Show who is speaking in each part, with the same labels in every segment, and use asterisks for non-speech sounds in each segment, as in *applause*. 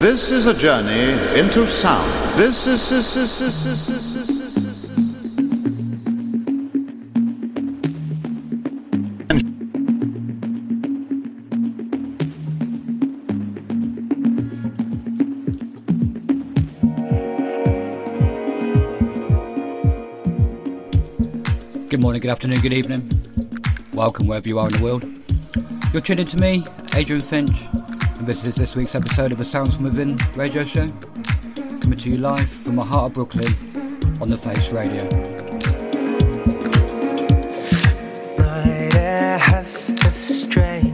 Speaker 1: This is a journey into sound. This is. is, is, is, is, is.
Speaker 2: Good morning, good afternoon, good evening. Welcome wherever you are in the world. You're tuning to me, Adrian Finch, and this is this week's episode of the Sounds from Within radio show. Coming to you live from the heart of Brooklyn on The Face Radio.
Speaker 3: Night air has the strangest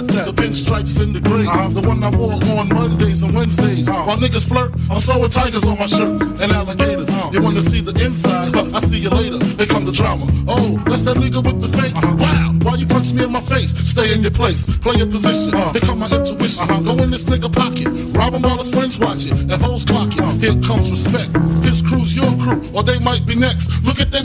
Speaker 3: eyes
Speaker 4: back. The
Speaker 5: pinstripes in the gray. Uh-huh. The one I wore on Mondays and Wednesdays. Uh-huh. While niggas flirt, I'm sewing tigers on my shirt and alligators. Uh-huh. You wanna see the inside? But I see you later. Here come the drama. Oh, that's that nigga with the fake. Uh-huh. Wow, why you punch me in my face? Stay in your place. Play your position. Uh-huh. Here come my intuition. Uh-huh. Go in this nigga pocket. Rob him while his friends watch it. And hoes clock it. Here comes respect. His crew's your crew, or they might be next. Look at them.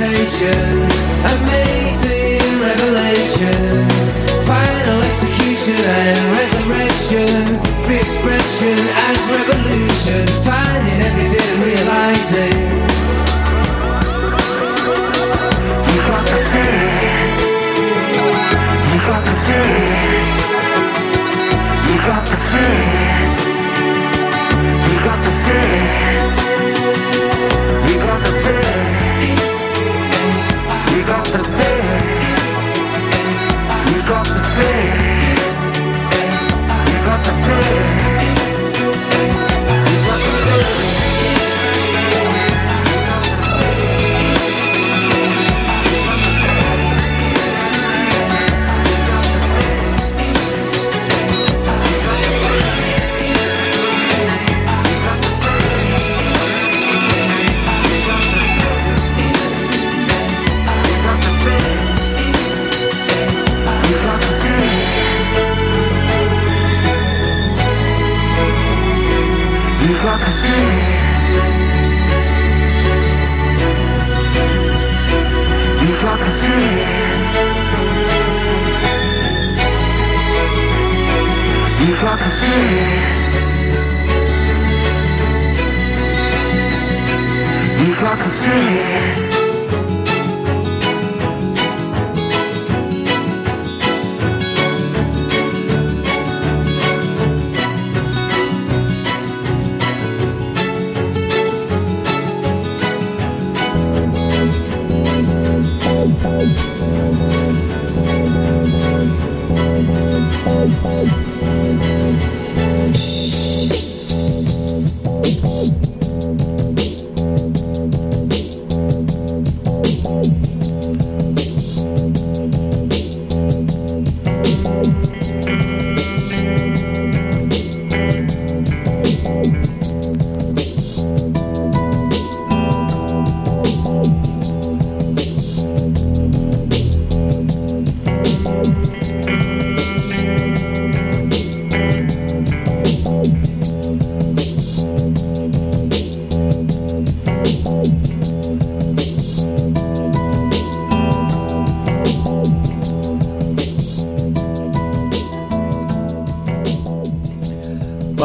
Speaker 6: Expectations, amazing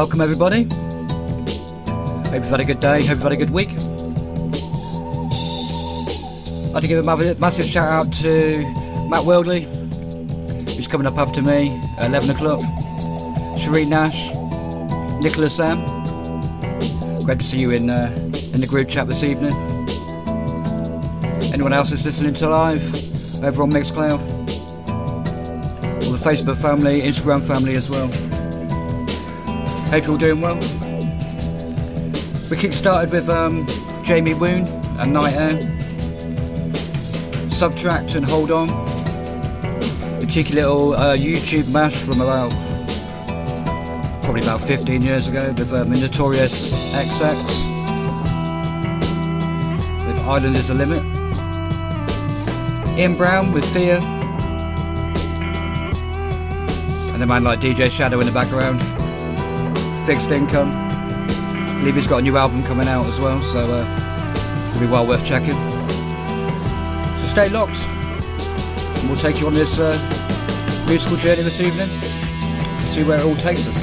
Speaker 2: Welcome, everybody. Hope you've had a good day. Hope you've had a good week. I'd like to give a massive, shout out to Matt Wildley, who's coming up after me at 11 o'clock. Shereen Nash, Nicholas Sam. Great to see you in uh, in the group chat this evening. Anyone else that's listening to live over on Mixcloud? Or the Facebook family, Instagram family as well. Hope you're all doing well. We kick started with um, Jamie Woon and Night Air. SBTRKT and Hold On. A cheeky little uh, YouTube mash from about probably about 15 years ago with um, the Notorious XX. With Island is the Limit. Ian Brown with Fear. And a man like DJ Shadow in the background. Fixed Income. He's got a new album coming out as well, so uh, it'll be well worth checking. So stay locked, and we'll take you on this uh, musical journey this evening see where it all takes us.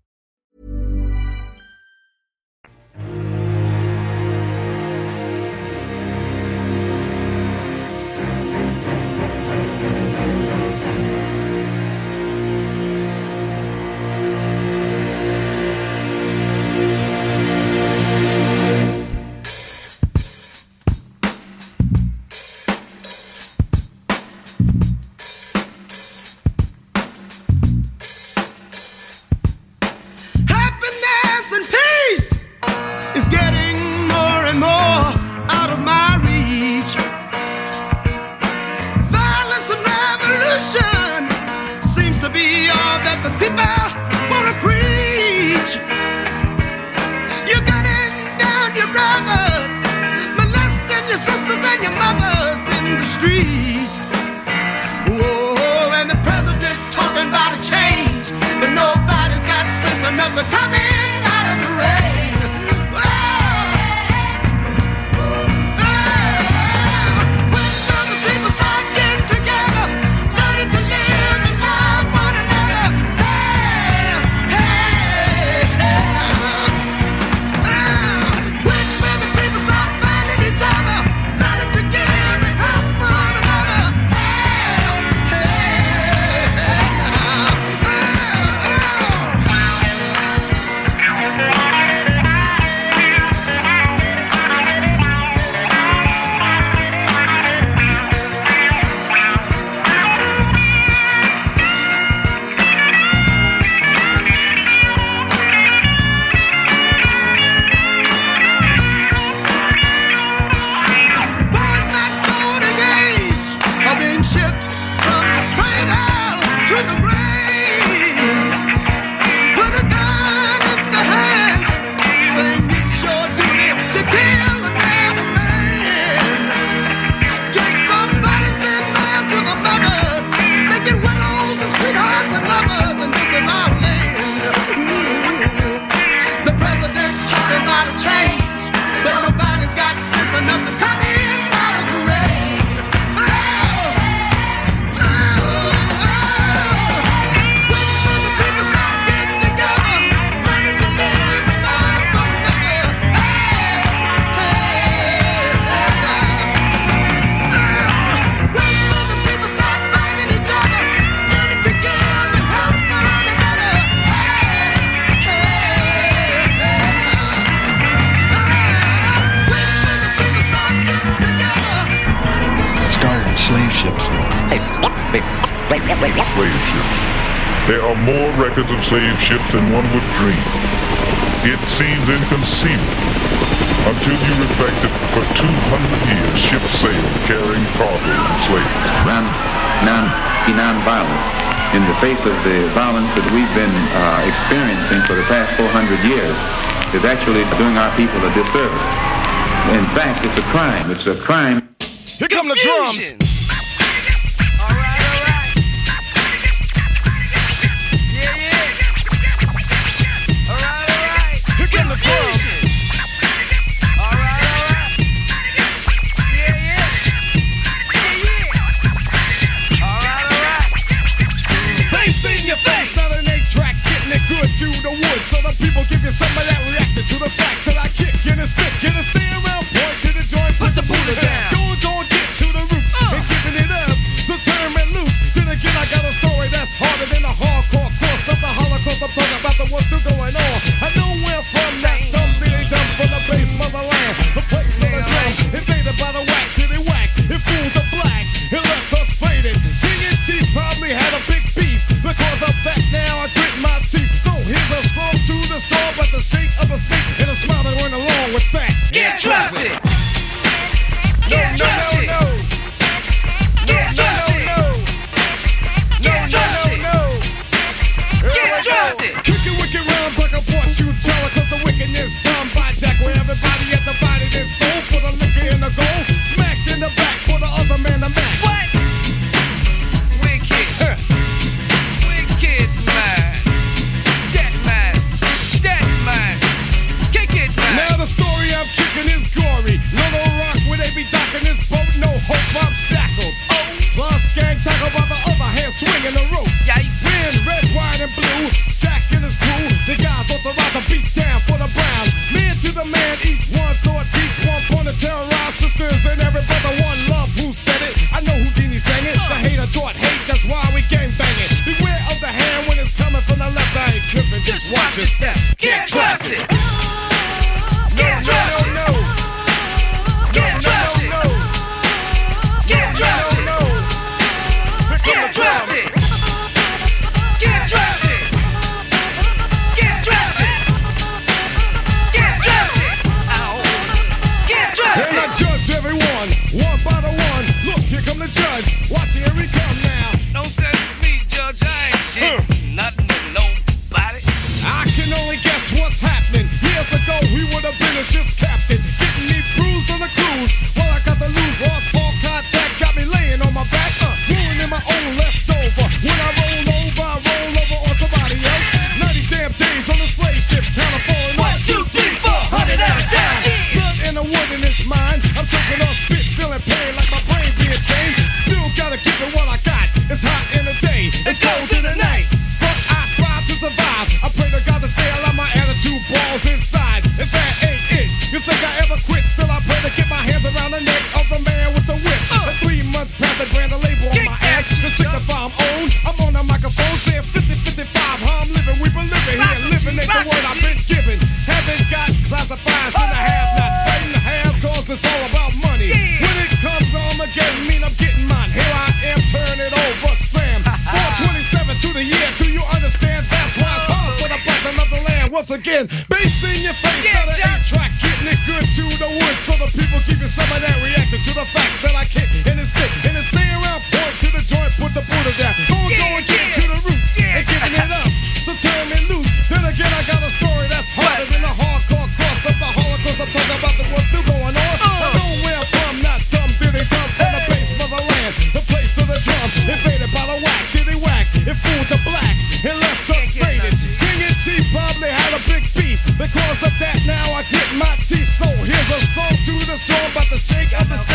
Speaker 7: Records of slave ships than one would dream. It seems inconceivable until you reflect that for 200 years ships sailed carrying cargo of slaves.
Speaker 8: non, non, be non-violent. In the face of the violence that we've been uh, experiencing for the past 400 years, is actually doing our people a disservice. In fact, it's a crime. It's a crime.
Speaker 9: Here come the drums. So
Speaker 10: here's a song to the storm, about the shake
Speaker 11: of the.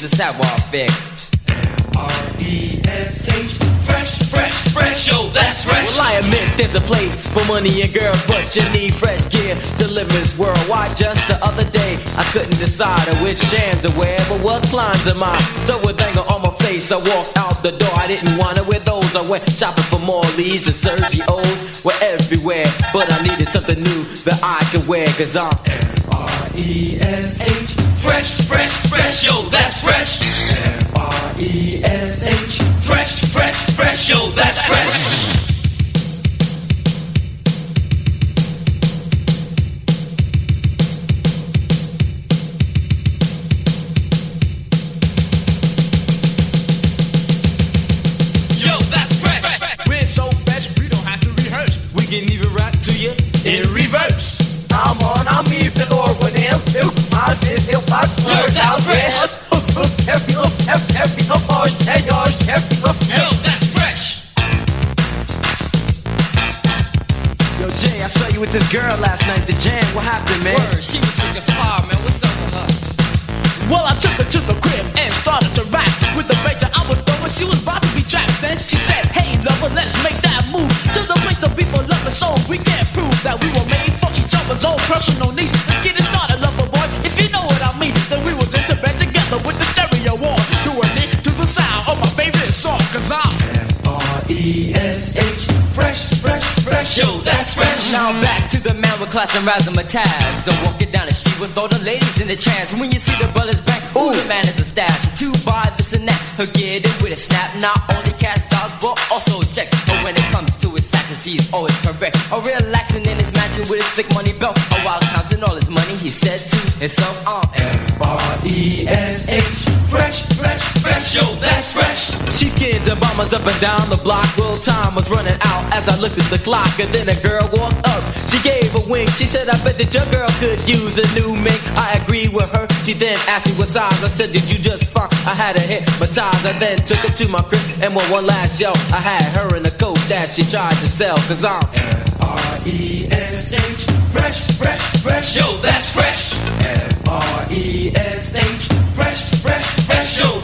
Speaker 11: The
Speaker 12: use a savoir faire.
Speaker 13: R-E-S-H, fresh, fresh, fresh, yo, that's fresh.
Speaker 14: Well, I admit there's a place for money and girls, but you need fresh gear to live in this worldwide. Just the other day, I couldn't decide on which jams to wear, but what climbs am I? So with anger on my face, I walked out the door. I didn't wanna wear those. I went shopping for more Morley's and Sergio's were everywhere, but I needed something new that I could wear, cause I'm
Speaker 13: R-E-S-H, fresh, fresh, fresh, yo, that's fresh. Fresh,
Speaker 12: razzmatazz. So walking down the street with all the ladies in the trance. When you see the brothers back, ooh, the man is a stash. Two by this and that, he'll get it with a snap. Not only cash dollars, but also check. But when it comes to his taxes, he's always correct. Or relaxing in his mansion with his thick money belt. Or while counting all his money, he said to himself, uh,
Speaker 13: R-E-S-H, fresh, fresh, fresh, yo, that's fresh.
Speaker 14: Chief kids and bombers up and down the block. Well, time was running out as I looked at the clock. And then a girl walked up. She gave a. She said, I bet that your girl could use a new mink. I agreed with her. She then asked me what size. I said, Did you just fuck? I had her hypnotized. I then took her to my crib. And with one last yell, I had her in a coat that she tried to sell. Cause I'm
Speaker 13: R-E-S-H, fresh, fresh, fresh, yo, that's fresh. F-R-E-S-H, fresh, fresh, fresh, yo,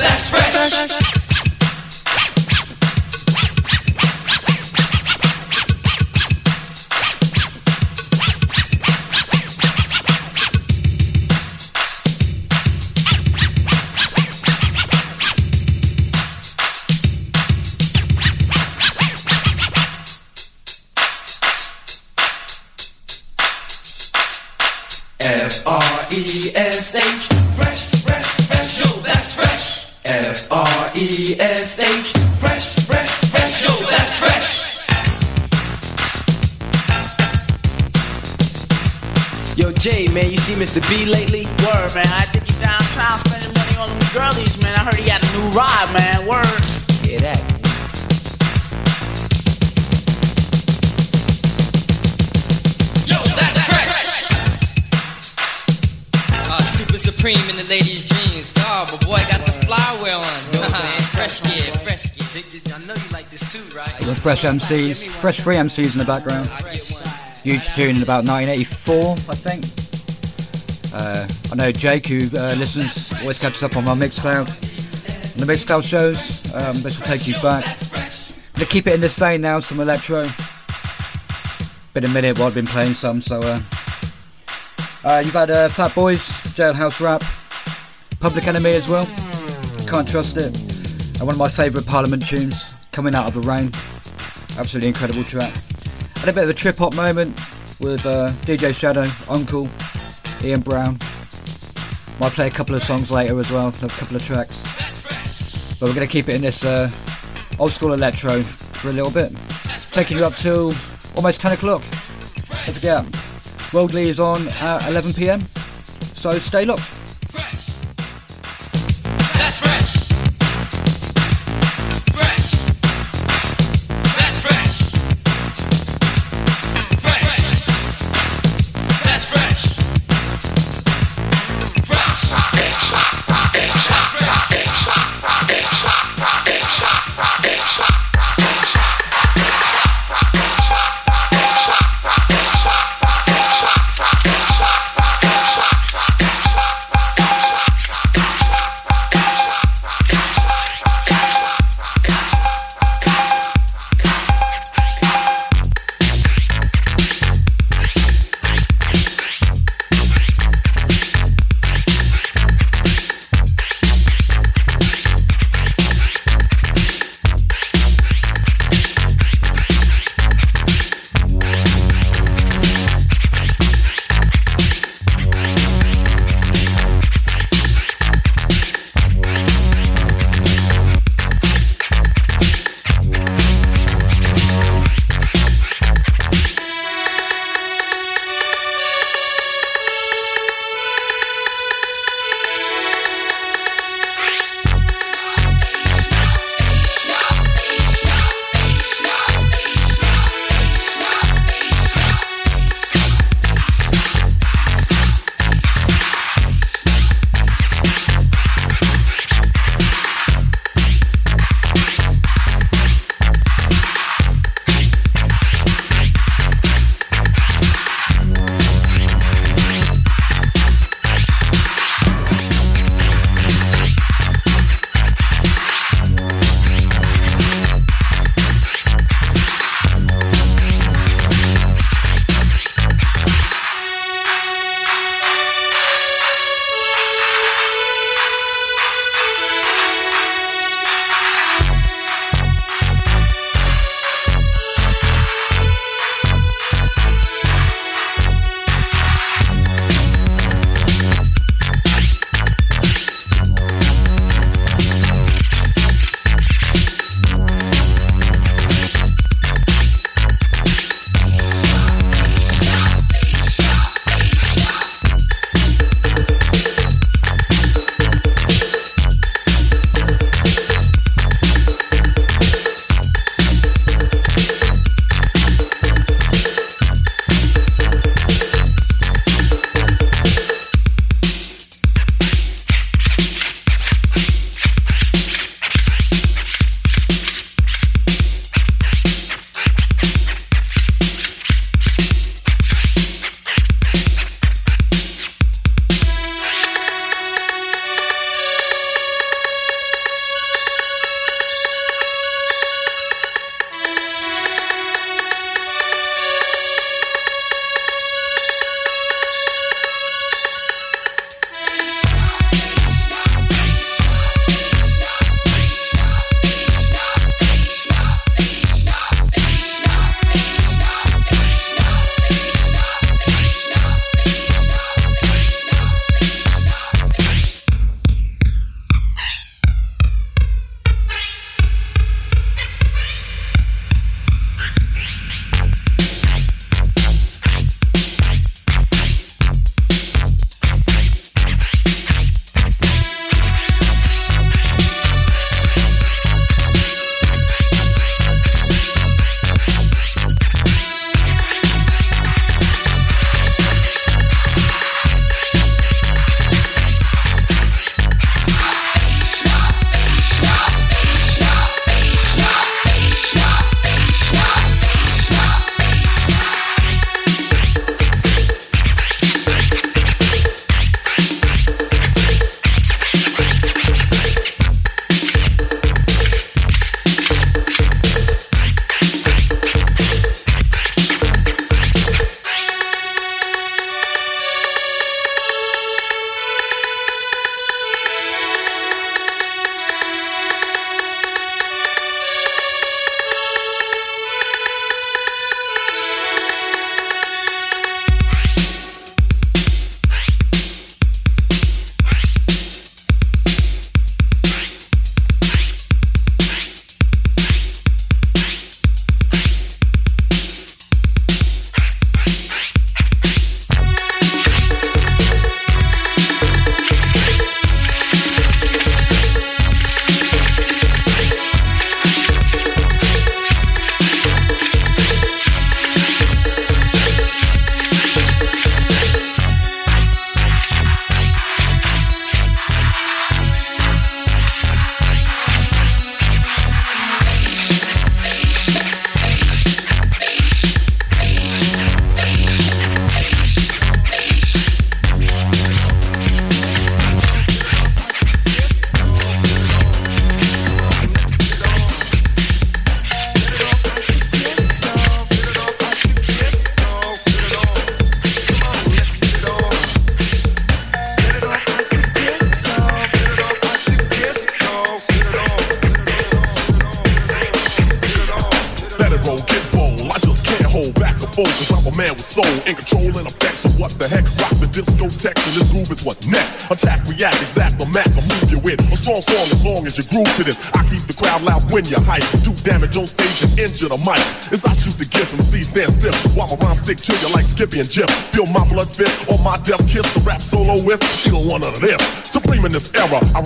Speaker 14: Mr. B lately?
Speaker 11: Word, man. I think he downtown spending money on them girlies, man. I heard he got a new ride, man. Word.
Speaker 14: Yeah, that.
Speaker 13: Yo, that's fresh.
Speaker 12: uh, super supreme in the ladies' dreams. Oh, but boy got the flywheel on. Yo, man, *laughs* fresh gear, fresh gear.
Speaker 14: I know you like this suit, right?
Speaker 2: The fresh MCs, fresh free MCs in the background. Huge tune in about 1984, I think. Know Jake, who uh, listens, always catches up on my Mixcloud. And the Mixcloud shows, um, this will take you back. I'm gonna keep it in this vein now, some electro. Been a minute while I've been playing some, so uh, uh, you've had uh, Fat Boys, Jailhouse Rap, Public Enemy as well. Can't trust it. And one of my favourite Parliament tunes, Coming Out of the Rain. Absolutely incredible track. Had a bit of a trip hop moment with uh, DJ Shadow, Unkle, Ian Brown. Might play a couple of songs later as well, a couple of tracks. But we're going to keep it in this uh, old school electro for a little bit. Taking you up till almost 10 o'clock. Don't forget, Worldly is on at 11 pm. So stay locked.
Speaker 13: That's fresh.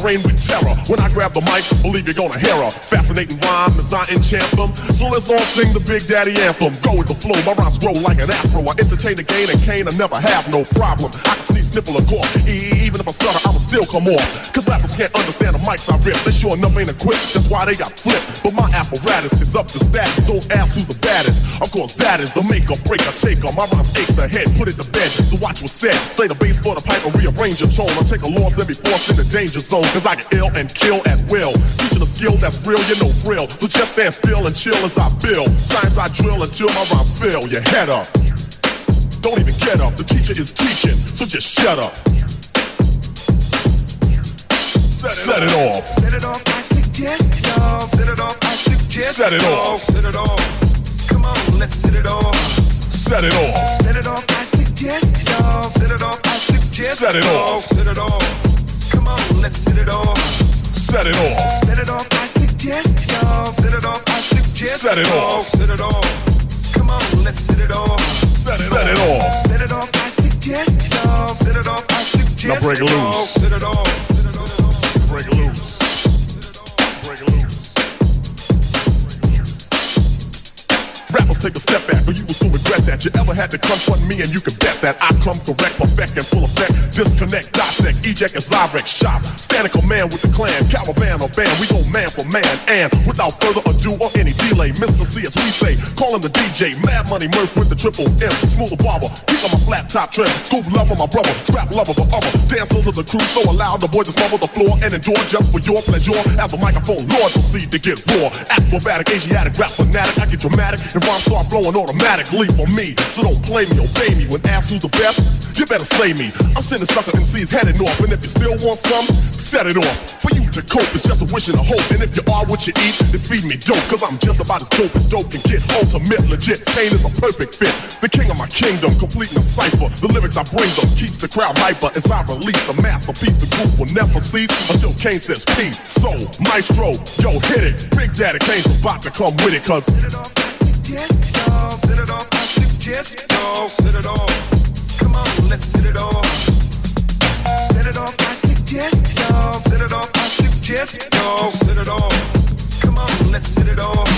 Speaker 15: Reign with terror. When grab the mic, believe you're gonna hear her. Fascinating rhyme as I enchant them. So let's all sing the Big Daddy anthem. Go with the flow, my rhymes grow like an afro. I entertain the gain and cane, I never have no problem. I can sneeze, sniffle, a cough. Even if I stutter, I'ma still come off. Cause rappers can't understand the mics I rip. They sure enough ain't equipped, that's why they got flipped. But my apparatus is up to status. Don't ask who's the baddest. Of course, that is the make or break or take on. My rhymes ache the head, put it to bed. So watch what's said. Say the bass for the pipe and rearrange your tone. I take a loss and be forced in the danger zone. Cause I get ill and kill at will. Teaching a skill that's real, you know frill. So just stand still and chill as I build. Science I drill until my rhymes fill. Your head up. Don't even get up. The teacher is teaching, so just shut up. Set it, Set it off.
Speaker 16: Set it off, I suggest, y'all. Set it off, I suggest.
Speaker 15: Set it
Speaker 16: y'all.
Speaker 15: off.
Speaker 16: Set it off. Come on, let's set it off.
Speaker 15: Set it off.
Speaker 16: Set it off, I suggest, y'all. Set it off, I suggest.
Speaker 15: Set it off.
Speaker 16: Set it off. Come on, let's set it off.
Speaker 15: Set it off.
Speaker 16: Set it off, I suggest, y'all. Set it off, I suggest.
Speaker 15: Set it off.
Speaker 16: Set it off. Come on, let's set it off.
Speaker 15: Set it off.
Speaker 16: Set it off, I suggest, y'all. Set it off, I suggest.
Speaker 15: Now break it loose.
Speaker 16: Set it off.
Speaker 15: Break loose. Break loose. Rappers take a step back, or you will soon regret that. You ever had to confront me, and you can bet that I come correct, perfect, and full effect. Disconnect, dissect, eject I wreck shop. Standing command with the clan, caravan or band. We go man for man, and without further ado or any delay, Mr. C as we say, calling the DJ, Mad Money Murph with the triple M, smooth barber, kick on my flat top trim, scoop love my brother, scrap love of the other. Dancers of the crew so loud, the boys just smother the floor and endure just for your pleasure. As the microphone, Lord proceed to get raw. Acrobatic, Asiatic, rap fanatic, I get dramatic, and rhymes start flowing automatically for me. So don't play me, obey me. When asked who's the best, you better say me. I'm sending sucker MCs headed north, and if you still want some, set it off. For you to cope, it's just a wish and a hope. And if you are what you eat, then feed me dope. Cause I'm just about as dope as dope can get. Ultimate, legit, Kane is a perfect fit. The king of my kingdom, completing a cipher. The lyrics I bring them keeps the crowd hyper as I release the masterpiece. The group will never cease until Kane says peace. So, maestro, yo, hit it. Big Daddy Kane's about to come with it, cause
Speaker 16: suggest, y'all. Set it off, I suggest, y'all. Set it off. Come on, let's set it off. It off, I suggest, y'all. Set it off, I suggest, y'all. Set it off. Come on, let's set it off.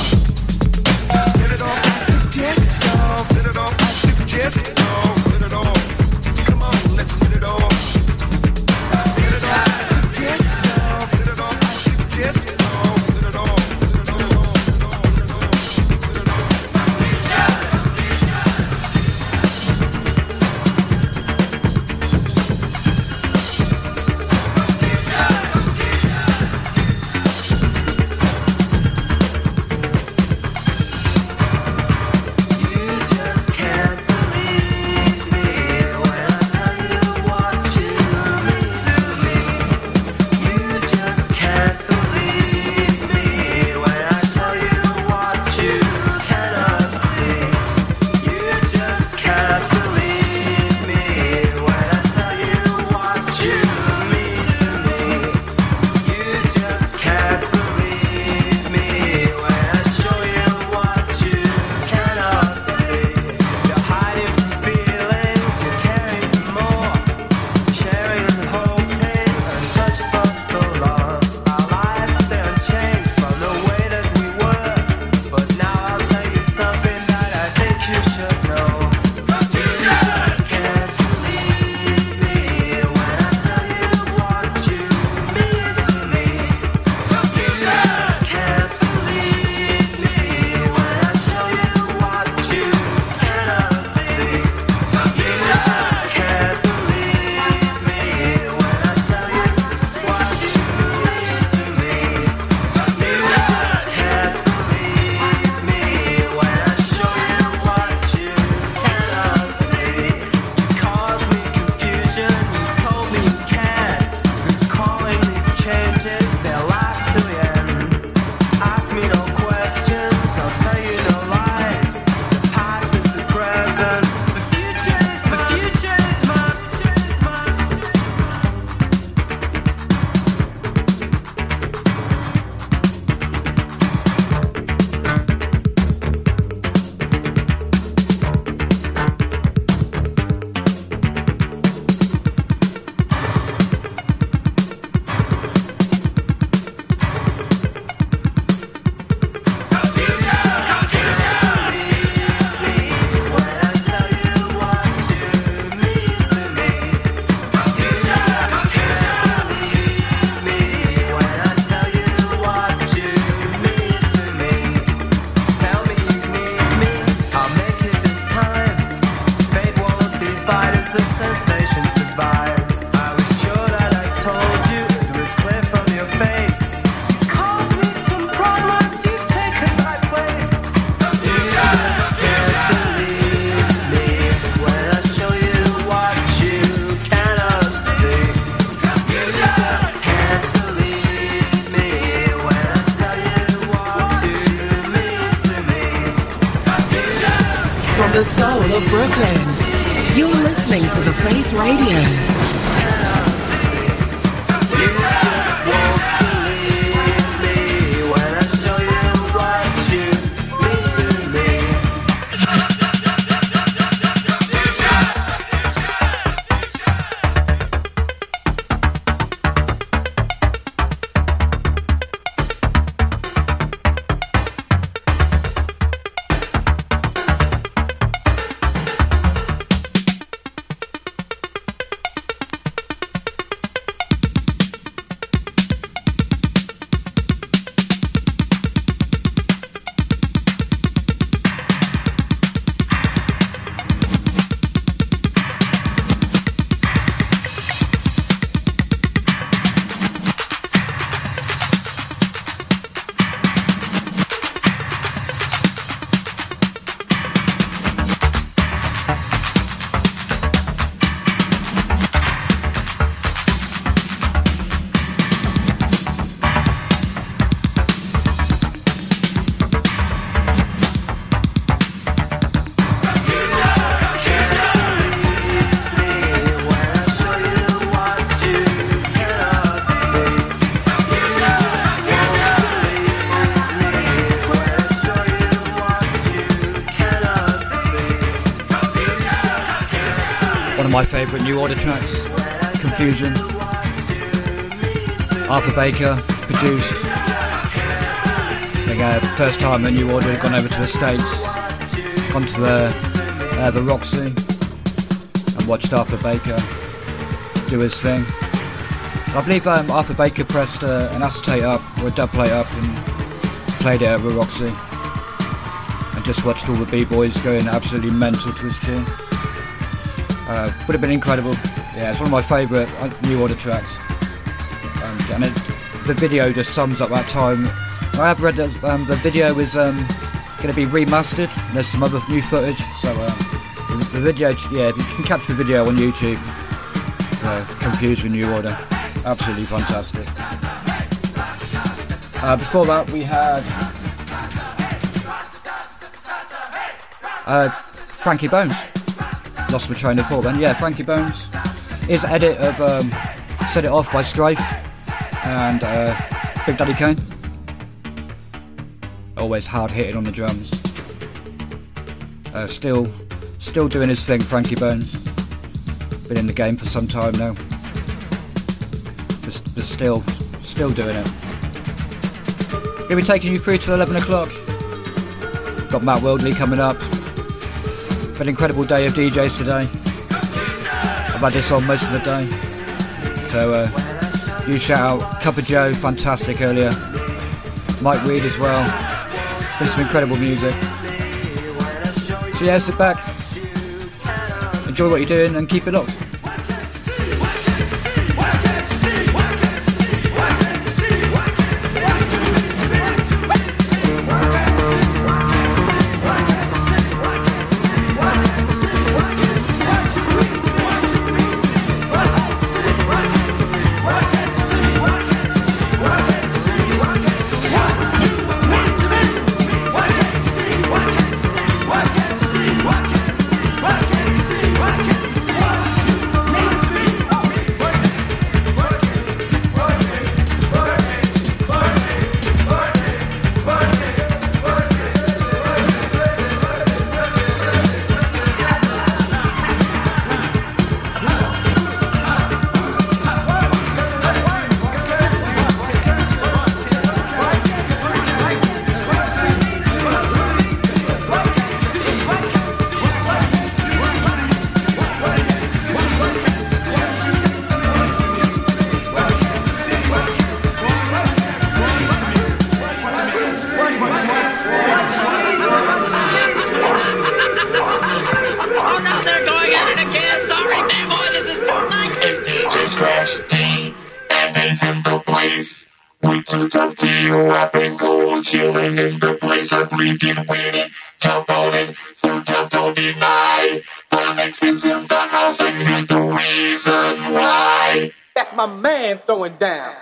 Speaker 16: Set it off, I suggest, y'all. Set it off, I suggest, y'all.
Speaker 2: New Order tracks, Confusion. Arthur Baker produced. Uh, first time a New Order had gone over to the States, gone to the, uh, the Roxy, and watched Arthur Baker do his thing. I believe um, Arthur Baker pressed uh, an acetate up or a dub plate up and played it at the Roxy. And just watched all the B-boys going absolutely mental to his tune. Uh, would have been incredible. Yeah, it's one of my favourite uh, New Order tracks. Um, and it, the video just sums up that time. I have read that um, the video is um, going to be remastered. And there's some other new footage. So uh, the, the video, yeah, you can catch the video on YouTube, uh, Confused with New Order, absolutely fantastic. Uh, before that, we had uh, Frankie Bones. Lost my train of thought then. Yeah, Frankie Bones. His edit of um, Set It Off by Strafe and uh, Big Daddy Kane. Always hard hitting on the drums. Uh, still, still doing his thing, Frankie Bones. Been in the game for some time now. But, but still, still doing it. Gonna be taking you through till 11 o'clock. Got Matt Worldly coming up. An incredible day of DJs today. I've had this on most of the day. So, uh, you shout out Cup of Joe, fantastic earlier. Mike Reed as well. Been some incredible music. So, yeah, sit back, enjoy what you're doing, and keep it locked.
Speaker 17: Place. I'm bleeding, winning, jump on it. So don't deny. Next is in the house and here's the reason why.
Speaker 18: That's my man throwing down.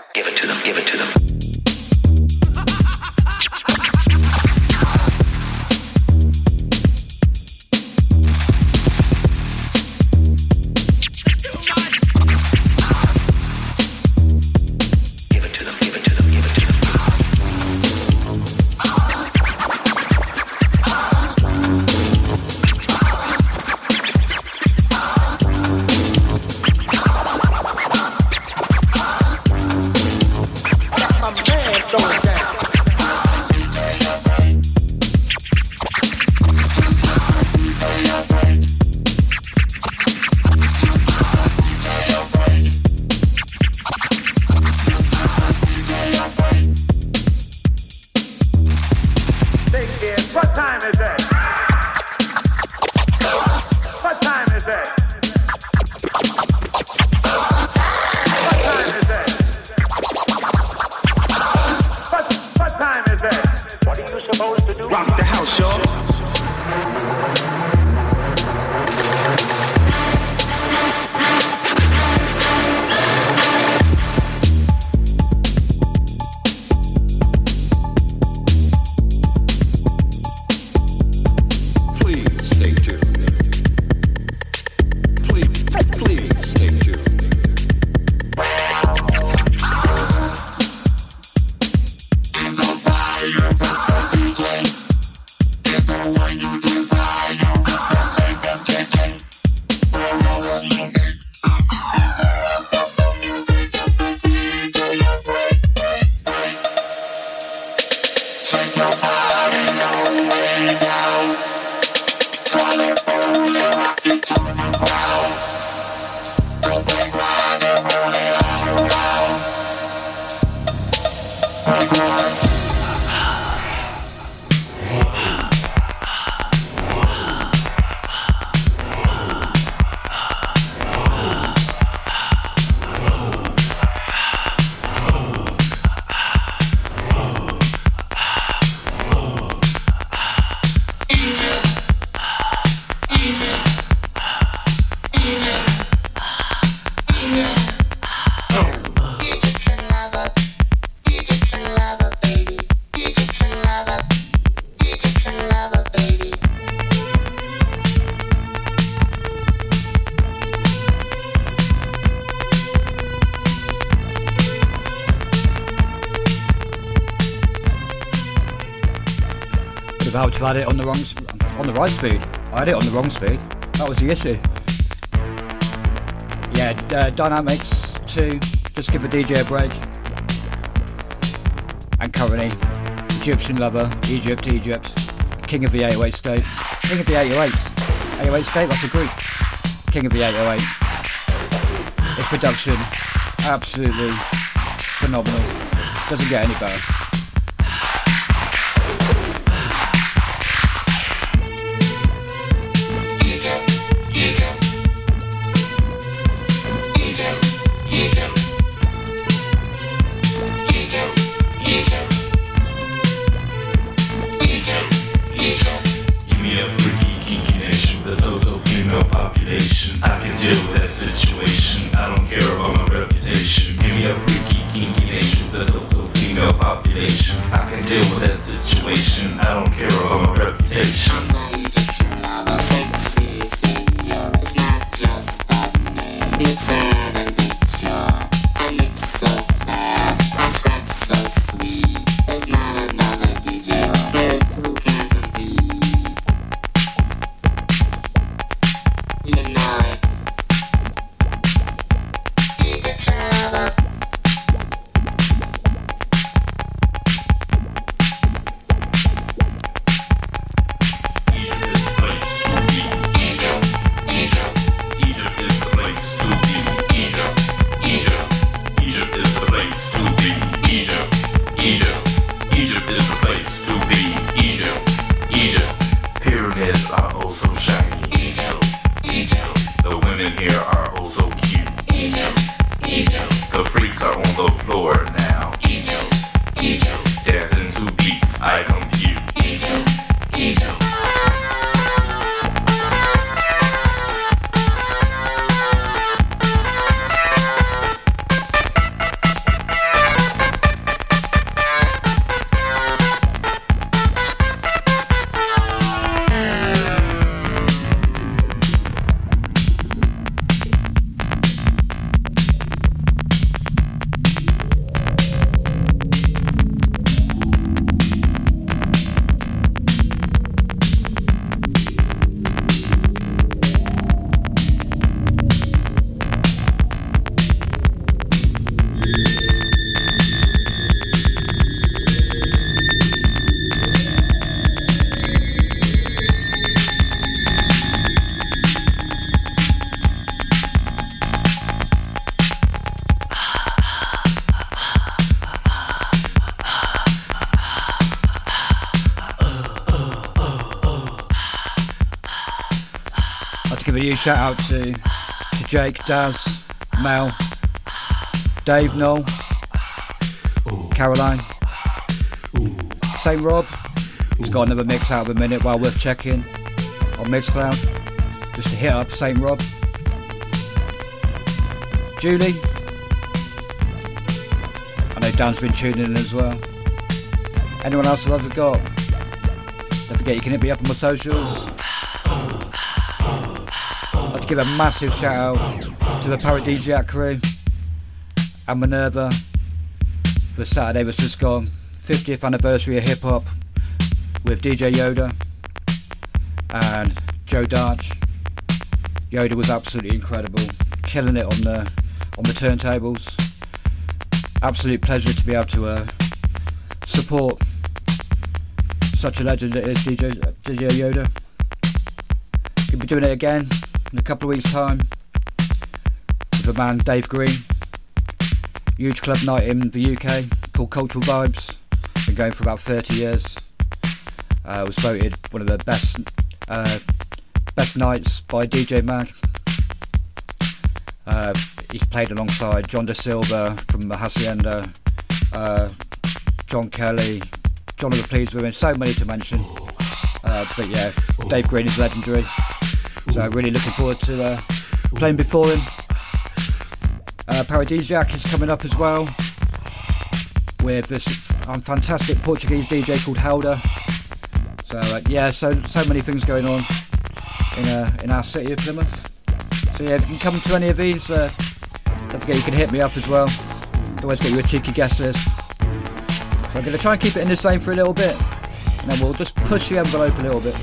Speaker 2: Have had it on the wrong, on the right speed. I had it on the wrong speed. That was the issue. Yeah, uh, Dynamix 2, just give the DJ a break. And currently, Egyptian Lover, Egypt, Egypt, King of the 808 State. King of the 808s. 808 State, that's a group. King of the 808. Its production, absolutely phenomenal. Doesn't get any better. Shout out to, to Jake, Daz, Mel, Dave, Noel, Caroline, St. Rob. He's got another mix out of a minute, while we're checking on Mixcloud. Just to hit up St. Rob. Julie. I know Dan's been tuning in as well. Anyone else who I've got? Don't forget you can hit me up on my socials. Give a massive shout out to the Paradisiac crew and Minerva for Saturday was just gone. 50th anniversary of hip hop with DJ Yoda and Joe Darch. Yoda was absolutely incredible, killing it on the on the turntables. Absolute pleasure to be able to uh, support such a legend is DJ, DJ Yoda. He'll be doing it again in a couple of weeks' time with a man Dave Green. Huge club night in the UK called Cultural Vibes. Been going for about 30 years. Uh, was voted one of the best uh, best nights by DJ Mag. Uh, he's played alongside Jon DaSilva from the Hacienda, uh, John Kelly, John of the Pleased Wimmin, so many to mention. Uh, but yeah, Dave Green is legendary. So really looking forward to uh, playing before him. Uh, Paradisiac is coming up as well with this um, fantastic Portuguese DJ called Helder. So uh, yeah, so so many things going on in uh, in our city of Plymouth. So yeah, if you can come to any of these, uh, don't forget you can hit me up as well. Always get you a cheeky guest list. So I'm going to try and keep it in this lane for a little bit, and then we'll just push the envelope a little bit.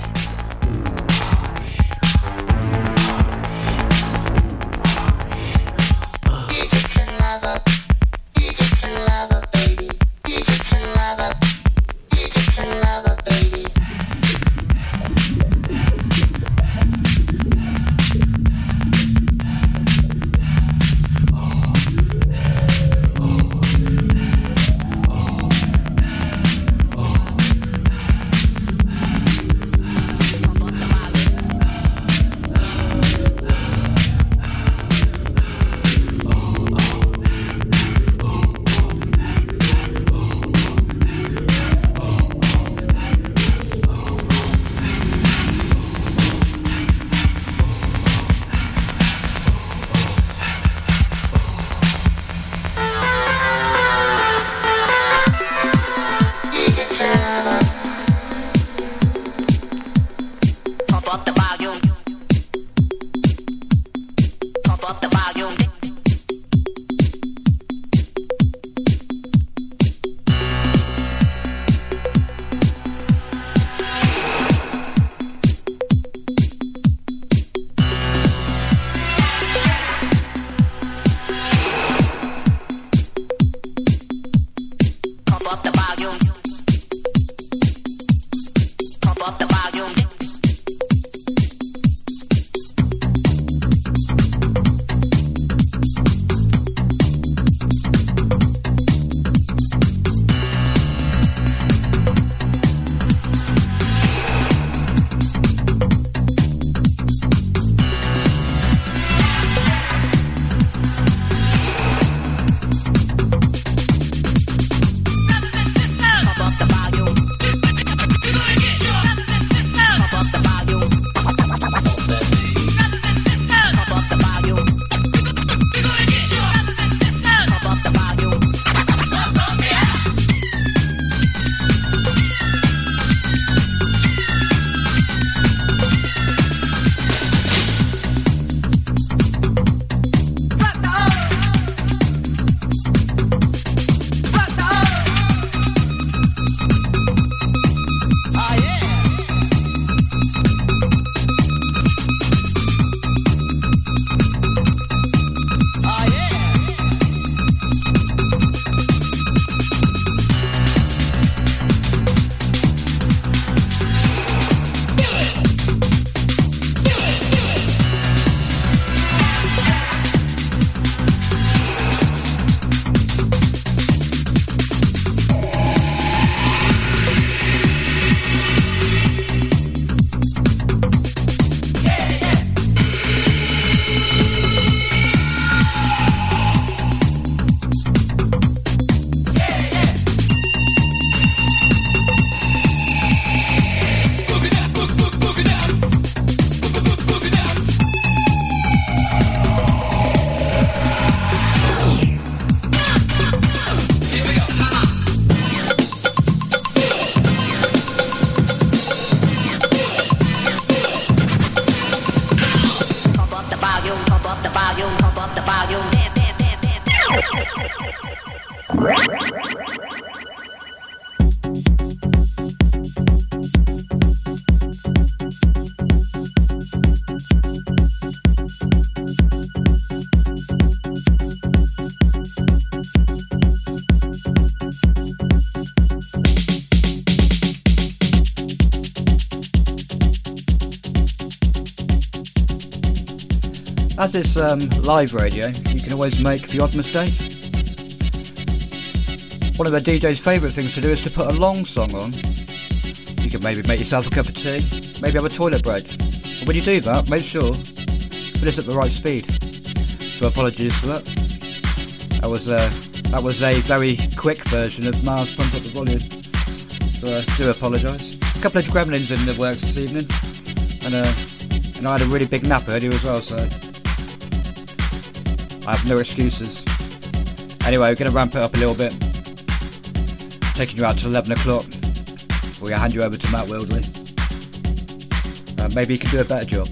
Speaker 2: It's um, live radio, you can always make the odd mistake. One of the DJ's favourite things to do is to put a long song on. You can maybe make yourself a cup of tea, maybe have a toilet break. When you do that, make sure put it at the right speed. So apologies for that. That was uh, that was a very quick version of MARRS Pump Up the Volume. So I do apologise. A couple of gremlins in the works this evening, and uh, and I had a really big nap earlier as well, so I have no excuses. Anyway, we're going to ramp it up a little bit. Taking you out to 11 o'clock. We're going to hand you over to Matt Wildley. Uh, maybe he can do a better job.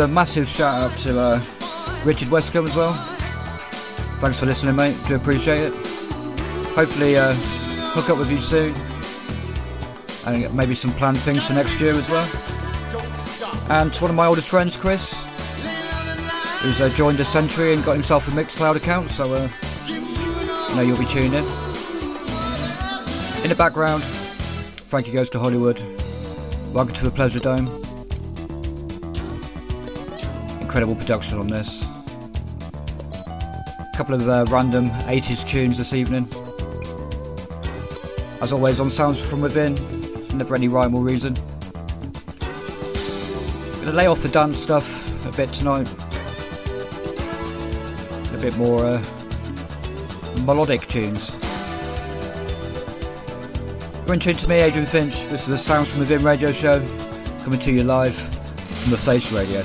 Speaker 16: A
Speaker 2: massive shout out to uh, Richard Westcombe as well. Thanks for listening, mate. Do appreciate it. Hopefully, uh, hook up with you soon, and maybe some planned things for next year as well. And to one of my oldest friends, Chris, who's uh, joined a Century and got himself a Mixcloud account, so uh, I know you'll be tuning in. In the background, Frankie Goes to Hollywood. Welcome to the Pleasure Dome. Incredible production on this. A couple of uh, random 80s tunes this evening. As always, on Sounds From Within, never any rhyme or reason. Gonna lay off the dance stuff a bit tonight. A bit more uh, melodic tunes. You're in tune to me, Adrian Finch. This is the Sounds From Within radio show, coming to you live from the Face Radio.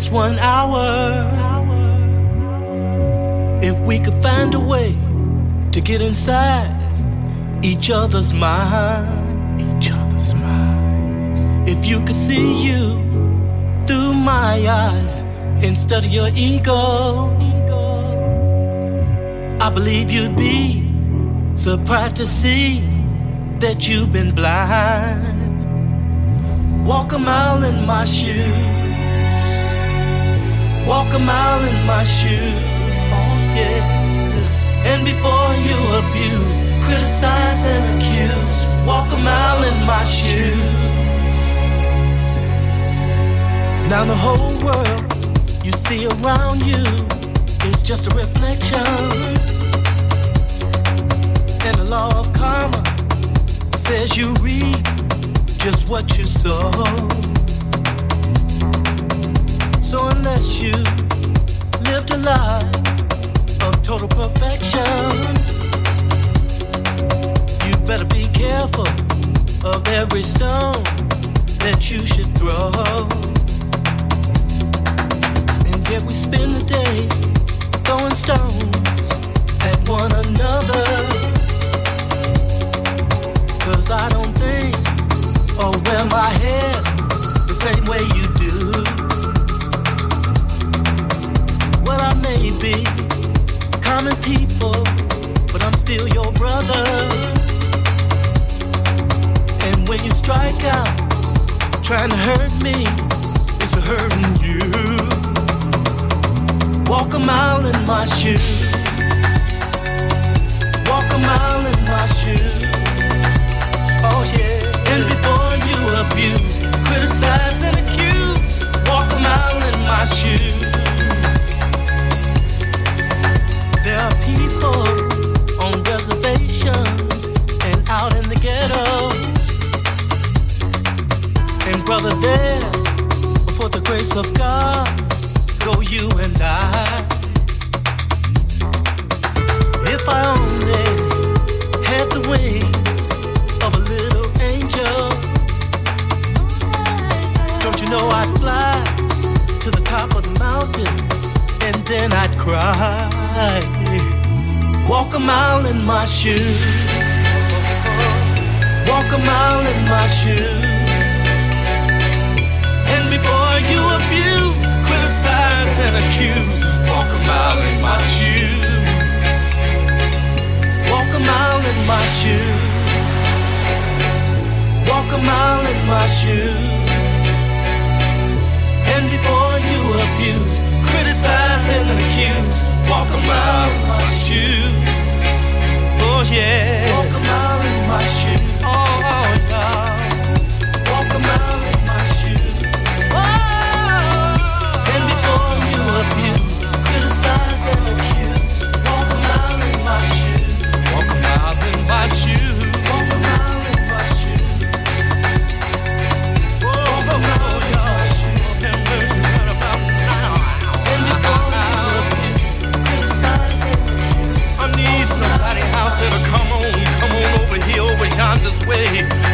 Speaker 13: just one hour. If we could find a way to get inside each other's mind, each other's mind. If you could see you through my eyes instead of your ego, I believe you'd be surprised to see that you've been blind. Walk a mile in my shoes. Walk a mile in my shoes. Oh, yeah. And before you abuse, criticize and accuse, walk a mile in my shoes. Now the whole world you see around you is just a reflection. And the law of karma says you reap just what you sow. So unless you lived a life of total perfection, you better be careful of every stone that you should throw. And yet we spend the day throwing stones at one another. Cause I don't think oh, or wear my hair the same way you do. Well, I may be common people, but I'm still your brother. And when you strike out, trying to hurt me, it's hurting you. Walk a mile in my shoes. Walk a mile in my shoes. Oh yeah. And before you abuse, criticize and accuse, walk a mile in my shoes. To the top of the mountain and then I'd cry. Walk a mile in my shoes. Walk a mile in my shoes. And before you abuse, criticize and accuse, walk a mile in my shoes. Walk a mile in my shoes. Walk a mile in my shoes. And before you abuse, criticize and accuse, walk a mile in my shoes. Oh yeah. Walk a mile in my shoes. Oh, oh yeah. Walk a mile in my shoes. Oh. And before you abuse, criticize and accuse,
Speaker 19: his way.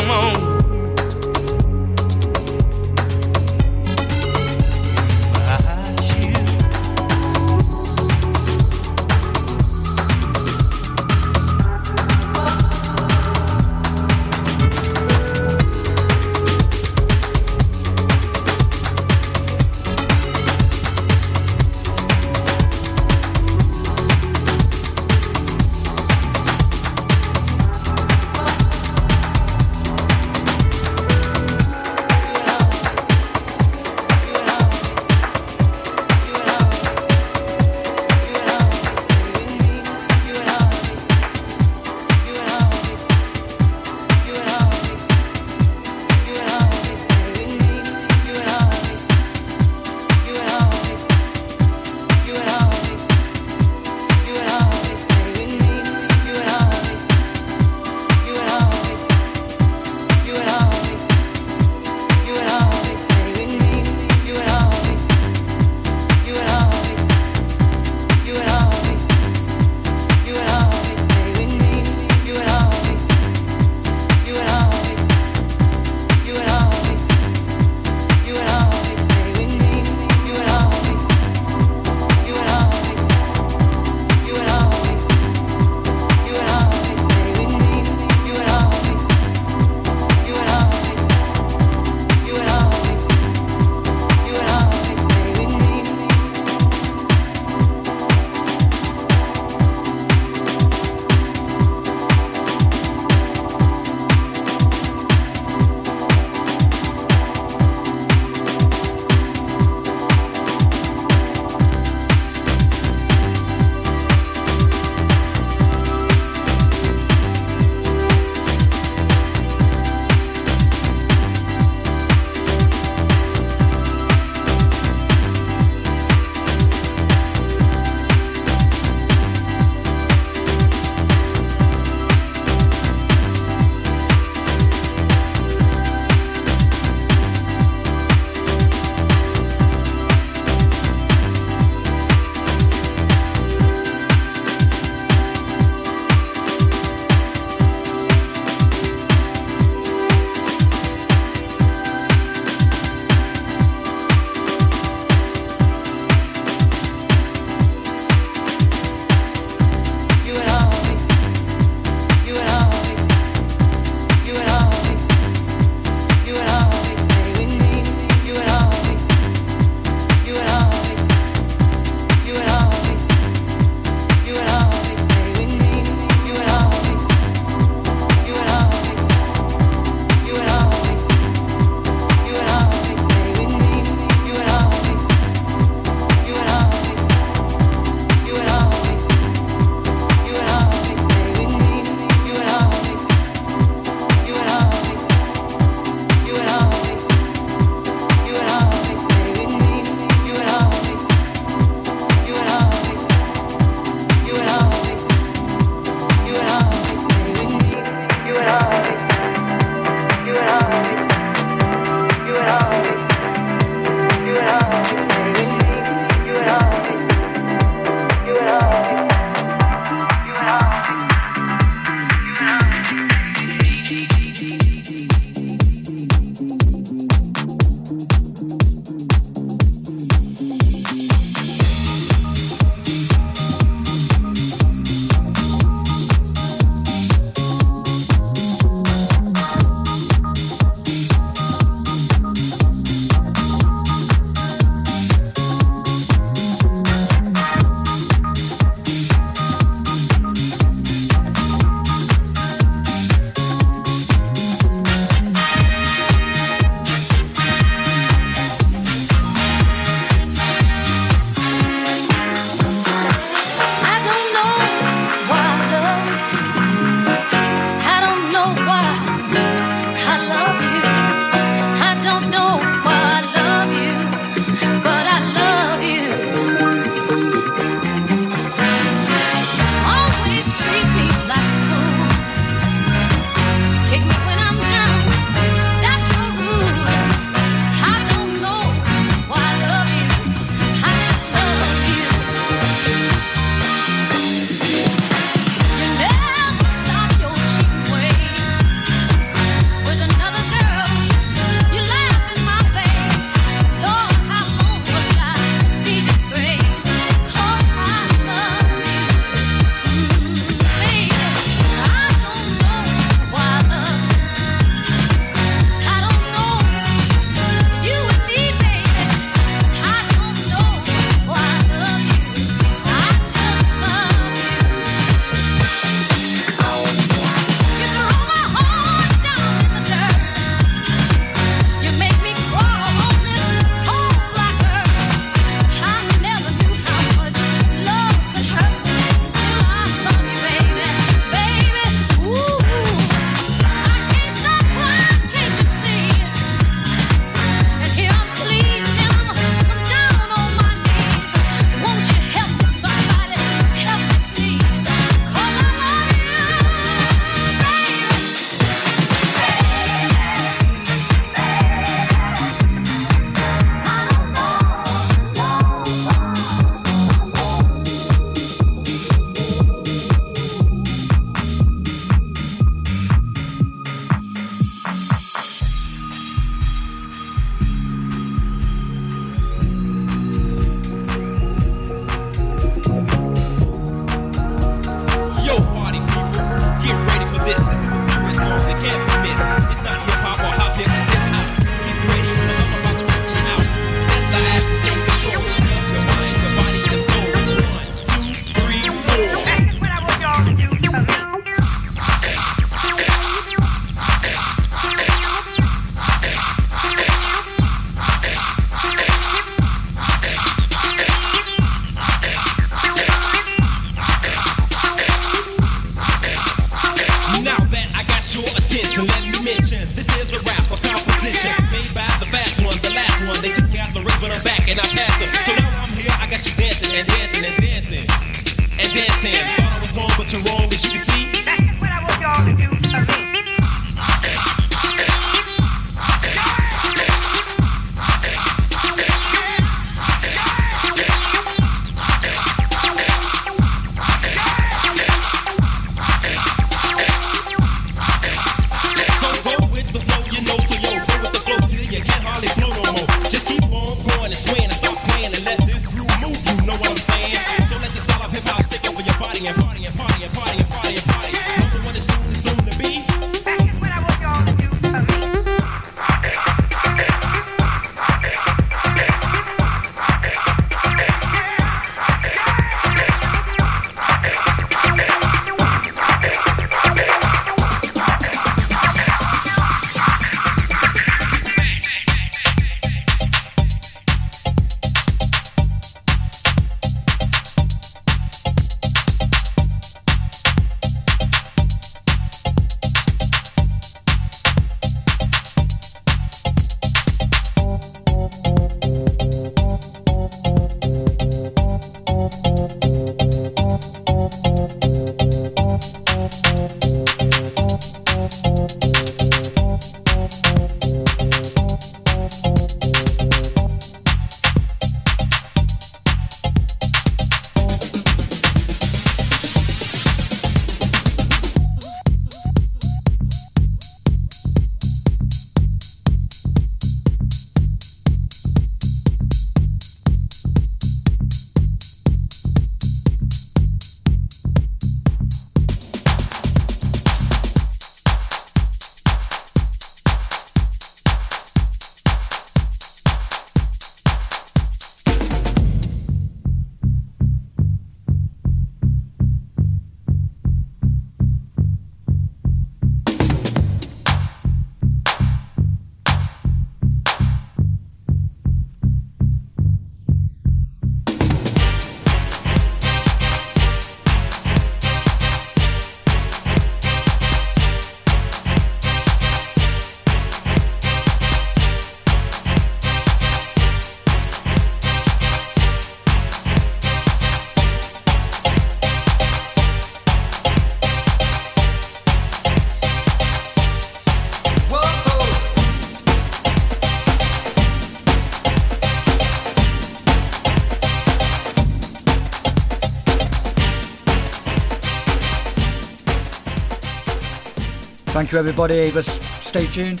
Speaker 20: Thank you, everybody. Just stay tuned.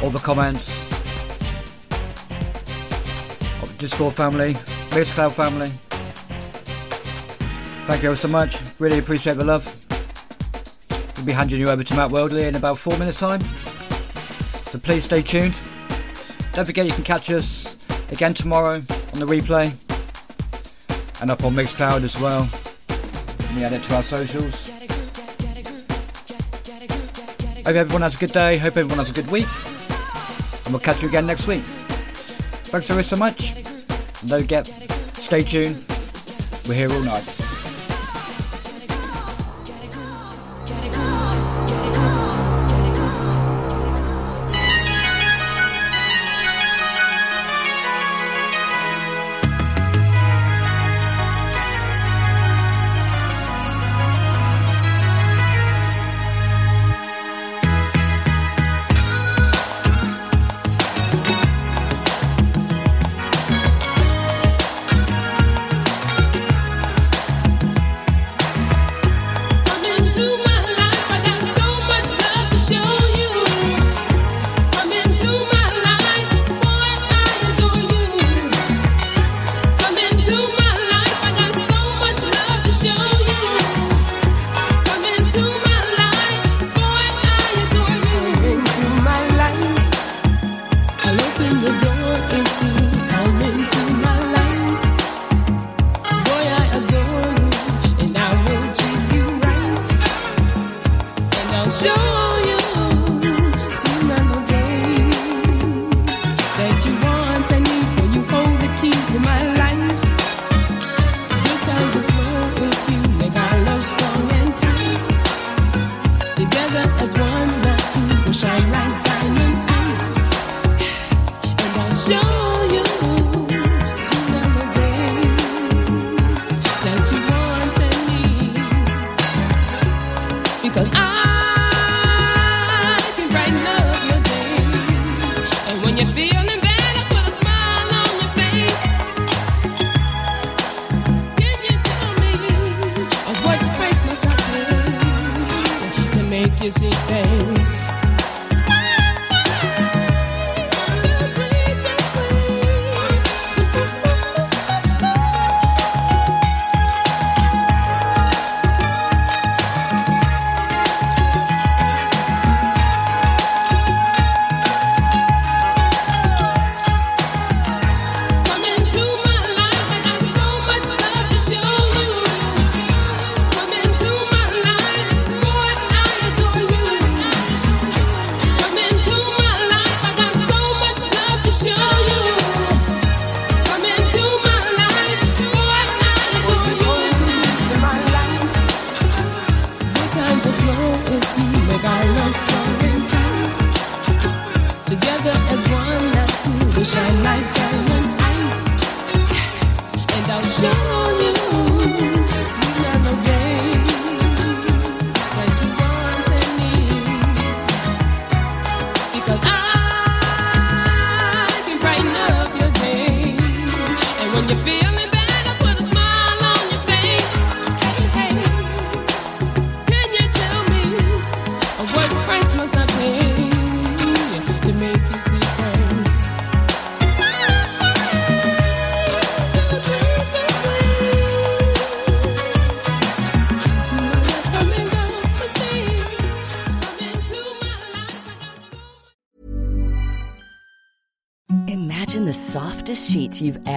Speaker 20: All the comments. Of the Discord family, Mixcloud family. Thank you all so much. Really appreciate the love. We'll be handing you over to Matt Worldly in about four minutes' time. So please stay tuned. Don't forget you can catch us again tomorrow on the replay and up on Mixcloud as well. And we add it to our socials. Hope everyone has a good day. Hope everyone has a good week. And we'll catch you again next week. Thanks so, so much. And don't forget, stay tuned. We're here all night.